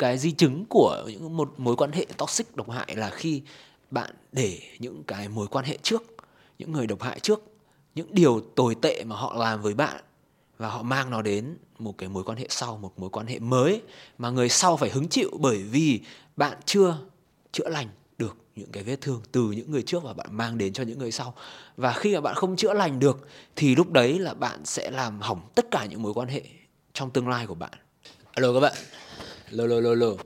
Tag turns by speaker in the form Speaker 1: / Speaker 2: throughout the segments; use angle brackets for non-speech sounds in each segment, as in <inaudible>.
Speaker 1: cái di chứng của những một mối quan hệ toxic độc hại là khi bạn để những cái mối quan hệ trước, những người độc hại trước, những điều tồi tệ mà họ làm với bạn và họ mang nó đến một cái mối quan hệ sau, một mối quan hệ mới mà người sau phải hứng chịu bởi vì bạn chưa chữa lành được những cái vết thương từ những người trước và bạn mang đến cho những người sau. Và khi mà bạn không chữa lành được thì lúc đấy là bạn sẽ làm hỏng tất cả những mối quan hệ trong tương lai của bạn. Alo các bạn lô lô lô lô.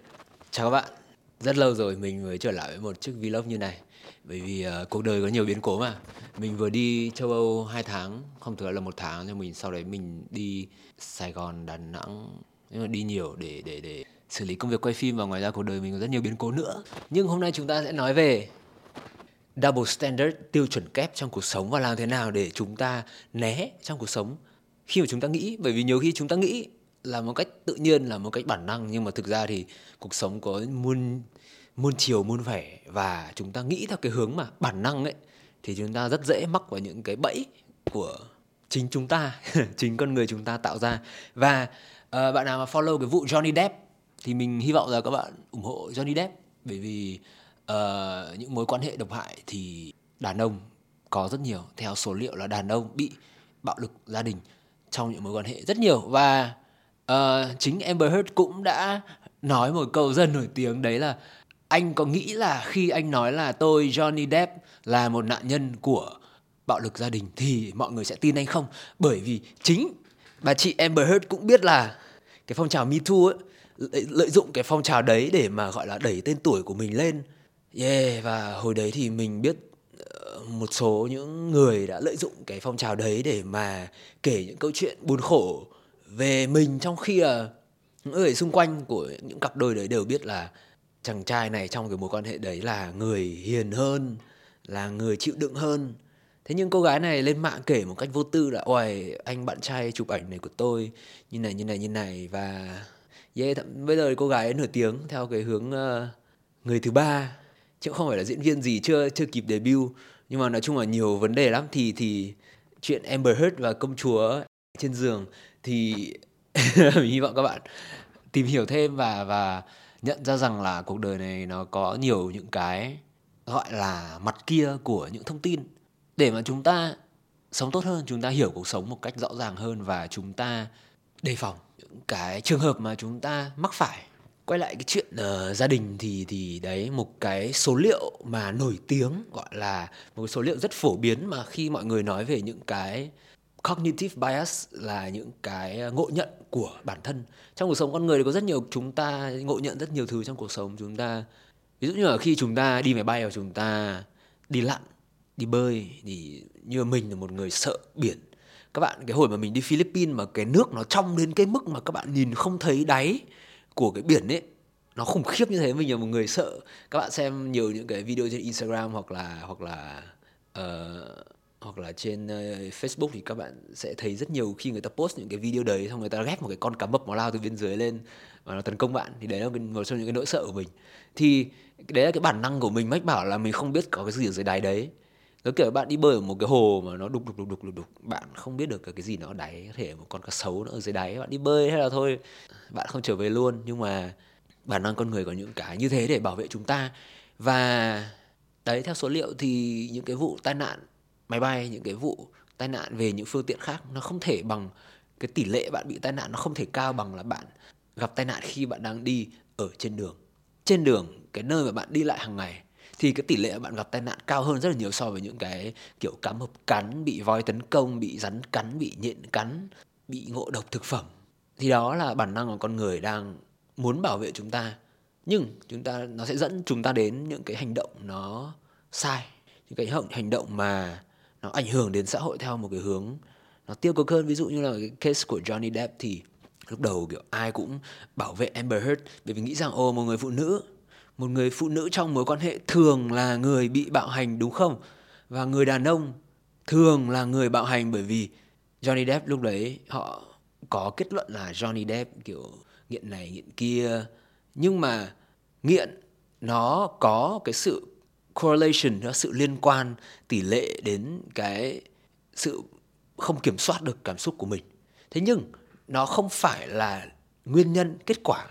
Speaker 1: Chào các bạn. Rất lâu rồi mình mới trở lại với một chiếc vlog như này. Bởi vì uh, cuộc đời có nhiều biến cố mà. Mình vừa đi châu âu 2 tháng không thừa là một tháng nhưng mình sau đấy mình đi sài gòn đà nẵng nhưng mà đi nhiều để để để xử lý công việc quay phim và ngoài ra cuộc đời mình có rất nhiều biến cố nữa. Nhưng hôm nay chúng ta sẽ nói về double standard tiêu chuẩn kép trong cuộc sống và làm thế nào để chúng ta né trong cuộc sống khi mà chúng ta nghĩ. Bởi vì nhiều khi chúng ta nghĩ là một cách tự nhiên là một cách bản năng. Nhưng mà thực ra thì cuộc sống có muôn muôn chiều muôn vẻ. Và chúng ta nghĩ theo cái hướng mà bản năng ấy thì chúng ta rất dễ mắc vào những cái bẫy của chính chúng ta <laughs> chính con người chúng ta tạo ra. Và uh, bạn nào mà follow cái vụ Johnny Depp thì mình hy vọng là các bạn ủng hộ Johnny Depp. Bởi vì uh, những mối quan hệ độc hại thì đàn ông có rất nhiều. Theo số liệu là đàn ông bị bạo lực gia đình trong những mối quan hệ rất nhiều. Và uh, chính Amber Heard cũng đã nói một câu rất nổi tiếng đấy là anh có nghĩ là khi anh nói là tôi Johnny Depp là một nạn nhân của bạo lực gia đình thì mọi người sẽ tin anh không? Bởi vì chính bà chị Amber Heard cũng biết là cái phong trào Me Too ấy lợi dụng cái phong trào đấy để mà gọi là đẩy tên tuổi của mình lên. Yeah và hồi đấy thì mình biết ờ, một số những người đã lợi dụng cái phong trào đấy để mà kể những câu chuyện buồn khổ về mình trong khi là những người xung quanh của những cặp đôi đấy đều biết là chàng trai này trong cái mối quan hệ đấy là người hiền hơn là người chịu đựng hơn. Thế nhưng cô gái này lên mạng kể một cách vô tư là ôi anh bạn trai chụp ảnh này của tôi như này như này như này. Và yeah, bây giờ cô gái ấy nổi tiếng theo cái hướng uh, người thứ ba. Chứ không phải là diễn viên gì chưa chưa kịp debut. Nhưng mà nói chung là nhiều vấn đề lắm. Thì thì chuyện Amber Heard và công chúa trên giường thì <laughs> mình hy vọng các bạn tìm hiểu thêm và và nhận ra rằng là cuộc đời này nó có nhiều những cái gọi là mặt kia của những thông tin. Để mà chúng ta sống tốt hơn chúng ta hiểu cuộc sống một cách rõ ràng hơn và chúng ta đề phòng những cái trường hợp mà chúng ta mắc phải. Quay lại cái chuyện uh, gia đình thì thì đấy một cái số liệu mà nổi tiếng gọi là một số liệu rất phổ biến mà khi mọi người nói về những cái cognitive bias là những cái ờ, ngộ nhận của bản thân. Trong cuộc sống con người thì có rất nhiều chúng ta ngộ nhận rất nhiều thứ trong cuộc sống. Chúng ta ví dụ như là khi chúng ta đi máy bay hoặc chúng ta đi lặn đi bơi thì như mình là một người sợ biển. Các bạn cái hồi mà mình đi Philippines mà cái nước nó trong đến cái mức mà các bạn nhìn không thấy đáy của cái biển ấy nó khủng khiếp như thế mình là một người sợ. Các bạn xem nhiều những cái video trên Instagram hoặc là hoặc là uh, hoặc là trên uh, Facebook thì các bạn sẽ thấy rất nhiều khi người ta post những cái video đấy xong người ta ghép một cái con cá mập nó lao từ bên dưới lên và nó tấn công bạn thì đấy là một trong những cái nỗi sợ của mình. Thì đấy là cái bản năng của mình mách bảo là mình không biết có cái gì ở dưới đáy đấy. Nó kiểu bạn đi bơi ở một cái hồ mà nó đục đục đục đục đục đục bạn không biết được cái gì nó ở đáy có thể một con cá sấu nó ở dưới đáy bạn đi bơi hay là thôi bạn không trở về luôn. Nhưng mà bản năng con người có những cái như thế để bảo vệ chúng ta. Và đấy theo số liệu thì những cái vụ tai nạn máy bay, những cái vụ tai nạn về những phương tiện khác, nó không thể bằng cái tỷ lệ bạn bị tai nạn, nó không thể cao bằng là bạn gặp tai nạn khi bạn đang đi ở trên đường. Trên đường, cái nơi mà bạn đi lại hàng ngày, thì cái tỷ lệ bạn gặp tai nạn cao hơn rất là nhiều so với những cái kiểu cám hộp cắn, bị voi tấn công, bị rắn cắn, bị nhện cắn, bị ngộ độc thực phẩm. Thì đó là bản năng của con người đang muốn bảo vệ chúng ta. Nhưng chúng ta, nó sẽ dẫn chúng ta đến những cái hành động nó sai, những cái hành động mà nó ảnh hưởng đến xã hội theo một cái hướng nó tiêu cực hơn. Ví dụ như là cái case của Johnny Depp thì lúc đầu kiểu ai cũng bảo vệ Amber Heard bởi vì nghĩ rằng ô một người phụ nữ, một người phụ nữ trong mối quan hệ thường là người bị bạo hành, đúng không? Và người đàn ông thường là người bạo hành bởi vì Johnny Depp lúc đấy họ có kết luận là Johnny Depp kiểu nghiện này, nghiện kia. Nhưng mà nghiện nó có cái sự correlation, nó sự liên quan, tỷ lệ đến cái sự không kiểm soát được cảm xúc của mình. Thế nhưng, nó không phải là nguyên nhân, kết quả.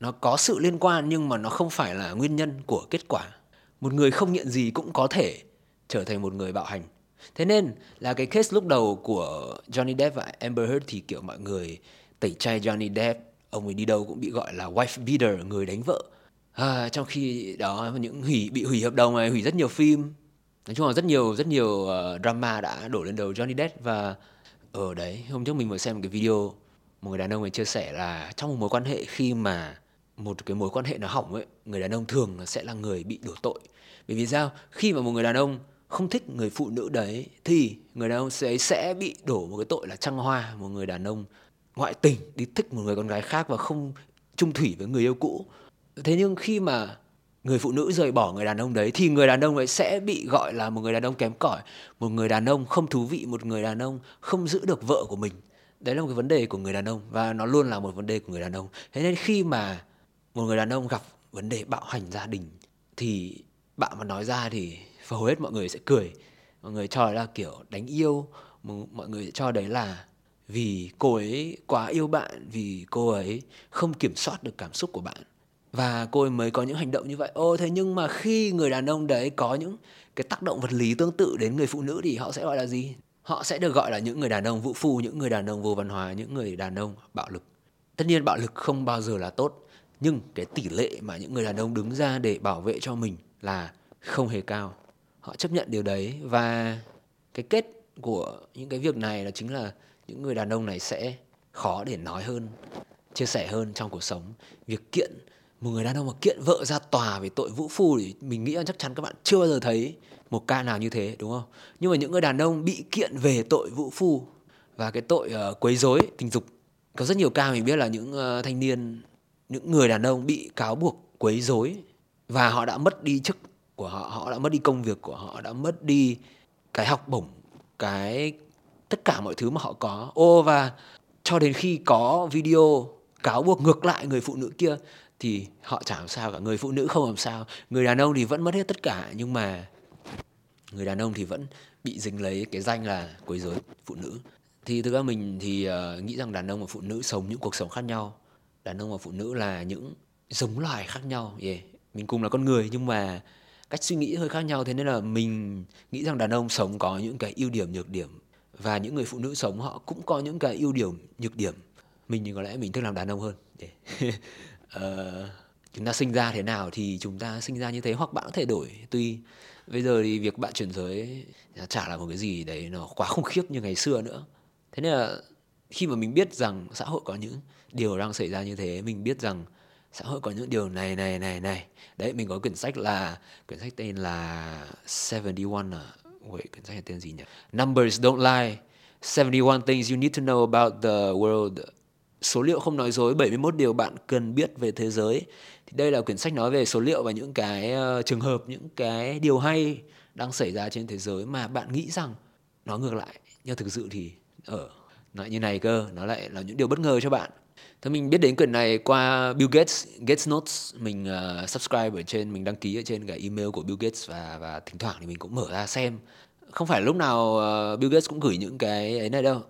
Speaker 1: Nó có sự liên quan nhưng mà nó không phải là nguyên nhân của kết quả. Một người không nghiện gì cũng có thể trở thành một người bạo hành. Thế nên là cái case lúc đầu của Johnny Depp và Amber Heard thì kiểu mọi người tẩy chay Johnny Depp, ông ấy đi đâu cũng bị gọi là wife beater, người đánh vợ à, trong khi đó những hủy bị hủy hợp đồng này hủy rất nhiều phim. Nói chung là rất nhiều rất nhiều uh, drama đã đổ lên đầu Johnny Depp và ở đấy hôm trước mình vừa xem một cái video một người đàn ông ấy chia sẻ là trong một mối quan hệ khi mà một cái mối quan hệ nó hỏng ấy người đàn ông thường sẽ là người bị đổ tội. Bởi vì sao? Khi mà một người đàn ông không thích người phụ nữ đấy thì người đàn ông sẽ sẽ bị đổ một cái tội là trăng hoa một người đàn ông ngoại tình đi thích một người con gái khác và không chung thủy với người yêu cũ thế nhưng khi mà người phụ nữ rời bỏ người đàn ông đấy, thì người đàn ông ấy sẽ bị gọi là một người đàn ông kém cỏi, một người đàn ông không thú vị, một người đàn ông không giữ được vợ của mình. Đấy là một cái vấn đề của người đàn ông và nó luôn là một vấn đề của người đàn ông. Thế nên khi mà một người đàn ông gặp vấn đề bạo hành gia đình, thì bạn mà nói ra thì hầu hết mọi người sẽ cười. Mọi người cho là kiểu đánh yêu mọi người cho đấy là vì cô ấy quá yêu bạn, vì cô ấy không kiểm soát được cảm xúc của bạn và cô ấy mới có những hành động như vậy. Ô thế nhưng mà khi người đàn ông đấy có những cái tác động vật lý tương tự đến người phụ nữ thì họ sẽ gọi là gì? Họ sẽ được gọi là những người đàn ông vũ phu, những người đàn ông vô văn hóa, những người đàn ông bạo lực. Tất nhiên bạo lực không bao giờ là tốt, nhưng cái tỷ lệ mà những người đàn ông đứng ra để bảo vệ cho mình là không hề cao. Họ chấp nhận điều đấy và cái kết của những cái việc này là chính là những người đàn ông này sẽ khó để nói hơn, chia sẻ hơn trong cuộc sống. Việc kiện một người đàn ông mà kiện vợ ra tòa về tội vũ phu thì mình nghĩ là chắc chắn các bạn chưa bao giờ thấy một ca nào như thế đúng không? Nhưng mà những người đàn ông bị kiện về tội vũ phu và cái tội uh, quấy rối tình dục có rất nhiều ca mình biết là những uh, thanh niên những người đàn ông bị cáo buộc quấy rối và họ đã mất đi chức của họ họ đã mất đi công việc của họ đã mất đi cái học bổng cái tất cả mọi thứ mà họ có. Ô và cho đến khi có video cáo buộc ngược lại người phụ nữ kia thì họ chẳng làm sao cả. Người phụ nữ không làm sao. Người đàn ông thì vẫn mất hết tất cả nhưng mà người đàn ông thì vẫn bị dính lấy cái danh là quấy rối phụ nữ. Thì thực ra mình thì uh, nghĩ rằng đàn ông và phụ nữ sống những cuộc sống khác nhau. Đàn ông và phụ nữ là những giống loài khác nhau yeah. mình cùng là con người nhưng mà cách suy nghĩ hơi khác nhau. Thế nên là mình nghĩ rằng đàn ông sống có những cái ưu điểm nhược điểm. Và những người phụ nữ sống họ cũng có những cái ưu điểm nhược điểm. Mình thì có lẽ mình thích làm đàn ông hơn yeah. <laughs> uh, chúng ta sinh ra thế nào thì chúng ta sinh ra như thế hoặc bạn có thể đổi. Tuy bây giờ thì việc bạn chuyển giới chả là một cái gì đấy nó quá khủng khiếp như ngày xưa nữa. Thế nên là khi mà mình biết rằng xã hội có những điều đang xảy ra như thế mình biết rằng xã hội có những điều này này này này. Đấy mình có quyển sách là quyển sách tên là 71 à? Wait quyển sách là tên gì nhỉ? Numbers Don't Lie. 71 Things You Need to Know About the World số liệu không nói dối 71 điều bạn cần biết về thế giới thì đây là quyển sách nói về số liệu và những cái uh, trường hợp những cái điều hay đang xảy ra trên thế giới mà bạn nghĩ rằng nó ngược lại nhưng thực sự thì ở nó như này cơ nó lại là những điều bất ngờ cho bạn Thế mình biết đến quyển này qua Bill Gates, Gates Notes, mình uh, subscribe ở trên, mình đăng ký ở trên cái email của Bill Gates và và thỉnh thoảng thì mình cũng mở ra xem. Không phải lúc nào uh, Bill Gates cũng gửi những cái ấy này đâu.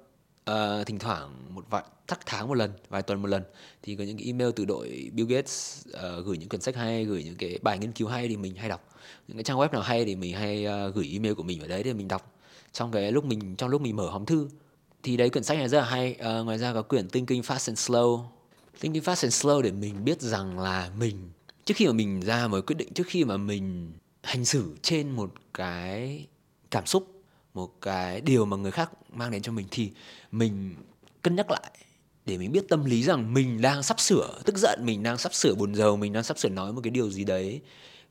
Speaker 1: Uh, thỉnh thoảng một vài thắc tháng một lần, vài tuần một lần thì có những cái email từ đội Bill Gates uh, gửi những quyển sách hay, gửi những cái bài nghiên cứu hay thì mình hay đọc. Những cái trang web nào hay thì mình hay uh, gửi email của mình vào đấy để mình đọc. Trong cái lúc mình trong lúc mình mở hòm thư thì đấy quyển sách này rất là hay uh, ngoài ra có quyển Thinking Fast and Slow Thinking Fast and Slow để mình biết rằng là mình trước khi mà mình ra một quyết định trước khi mà mình hành xử trên một cái cảm xúc một cái điều mà người khác mang đến cho mình thì mình cân nhắc lại để mình biết tâm lý rằng mình đang sắp sửa tức giận mình đang sắp sửa buồn rầu mình đang sắp sửa nói một cái điều gì đấy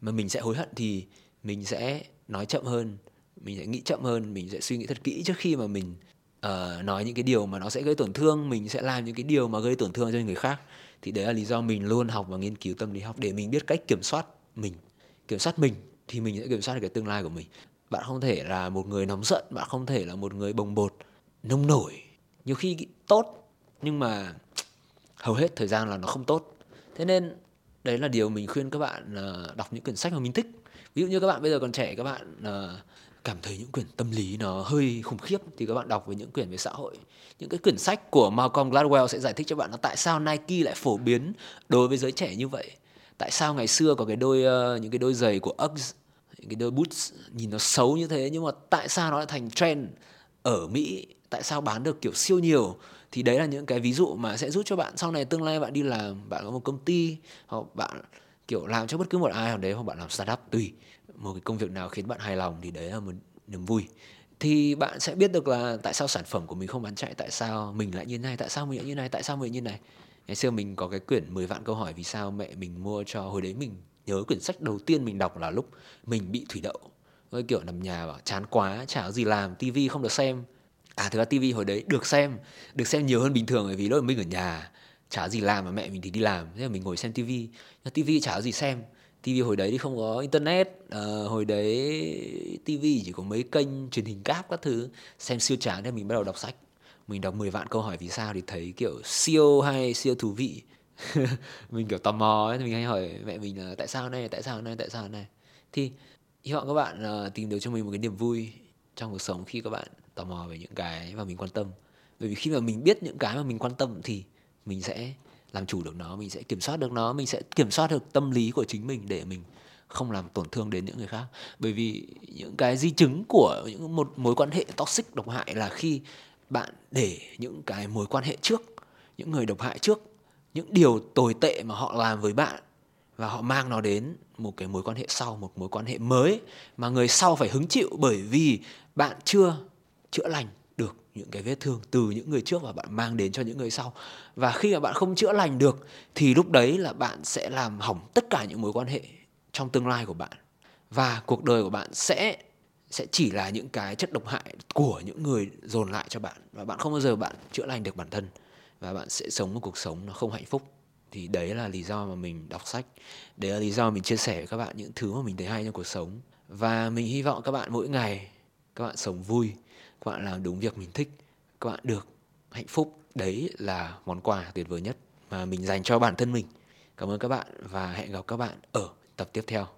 Speaker 1: mà mình sẽ hối hận thì mình sẽ nói chậm hơn mình sẽ nghĩ chậm hơn mình sẽ suy nghĩ thật kỹ trước khi mà mình uh, nói những cái điều mà nó sẽ gây tổn thương mình sẽ làm những cái điều mà gây tổn thương cho người khác. Thì đấy là lý do mình luôn học và nghiên cứu tâm lý học để mình biết cách kiểm soát mình. Kiểm soát mình thì mình sẽ kiểm soát được cái tương lai của mình bạn không thể là một người nóng giận bạn không thể là một người bồng bột nông nổi. Nhiều khi tốt nhưng mà hầu hết thời gian là nó không tốt. Thế nên đấy là điều mình khuyên các bạn à, đọc những quyển sách mà mình thích. Ví dụ như các bạn bây giờ còn trẻ các bạn à, cảm thấy những quyển tâm lý nó hơi khủng khiếp thì các bạn đọc về những quyển về xã hội. Những cái quyển sách của Malcolm Gladwell sẽ giải thích cho bạn là tại sao Nike lại phổ biến đối với giới trẻ như vậy. Tại sao ngày xưa có cái đôi uh, những cái đôi giày của Uggs những cái đôi boots nhìn nó xấu như thế, nhưng mà tại sao nó lại thành trend ở Mỹ? Tại sao bán được kiểu siêu nhiều? Thì đấy là những cái ví dụ mà sẽ giúp cho bạn sau này tương lai bạn đi làm, bạn có một công ty, hoặc bạn kiểu làm cho bất cứ một ai nào đấy, hoặc bạn làm startup, tùy một cái công việc nào khiến bạn hài lòng thì đấy là một niềm vui. Thì bạn sẽ biết được là tại sao sản phẩm của mình không bán chạy, tại sao mình lại như này, tại sao mình lại như này, tại sao mình lại như này. Ngày xưa mình có cái quyển 10 vạn câu hỏi vì sao mẹ mình mua cho hồi đấy mình nhớ quyển sách đầu tiên mình đọc là lúc mình bị thủy đậu. Với kiểu nằm nhà bảo chán quá chả có gì làm tivi không được xem. À thực ra tivi hồi đấy được xem được xem nhiều hơn bình thường bởi vì lúc mình ở nhà chả gì làm mà mẹ mình thì đi làm. Thế là mình ngồi xem tivi nhưng tivi chả có gì xem. tivi hồi đấy thì không có internet. À, hồi đấy tivi chỉ có mấy kênh truyền hình cáp các thứ xem siêu chán nên mình bắt đầu đọc sách. Mình đọc 10 vạn câu hỏi vì sao thì thấy kiểu siêu hay siêu thú vị. <laughs> mình kiểu tò mò ấy, thì mình hay hỏi mẹ mình là tại sao này tại sao này tại sao này thì hy vọng các bạn uh, tìm được cho mình một cái niềm vui trong cuộc sống khi các bạn tò mò về những cái mà mình quan tâm. Bởi vì khi mà mình biết những cái mà mình quan tâm thì mình sẽ làm chủ được nó mình sẽ kiểm soát được nó mình sẽ kiểm soát được tâm lý của chính mình để mình không làm tổn thương đến những người khác. Bởi vì những cái di chứng của những một mối quan hệ toxic độc hại là khi bạn để những cái mối quan hệ trước những người độc hại trước những điều tồi tệ mà họ làm với bạn và họ mang nó đến một cái mối quan hệ sau, một mối quan hệ mới mà người sau phải hứng chịu bởi vì bạn chưa chữa lành được những cái vết thương từ những người trước và bạn mang đến cho những người sau. Và khi mà bạn không chữa lành được thì lúc đấy là bạn sẽ làm hỏng tất cả những mối quan hệ trong tương lai của bạn. Và cuộc đời của bạn sẽ sẽ chỉ là những cái chất độc hại của những người dồn lại cho bạn và bạn không bao giờ bạn chữa lành được bản thân và bạn sẽ sống một cuộc sống nó không hạnh phúc. Thì đấy là lý do mà mình đọc sách. Đấy là lý do mình chia sẻ với các bạn những thứ mà mình thấy hay trong cuộc sống. Và mình hy vọng các bạn mỗi ngày các bạn sống vui, các bạn làm đúng việc mình thích, các bạn được hạnh phúc. Đấy là món quà tuyệt vời nhất mà mình dành cho bản thân mình. Cảm ơn các bạn và hẹn gặp các bạn ở tập tiếp theo.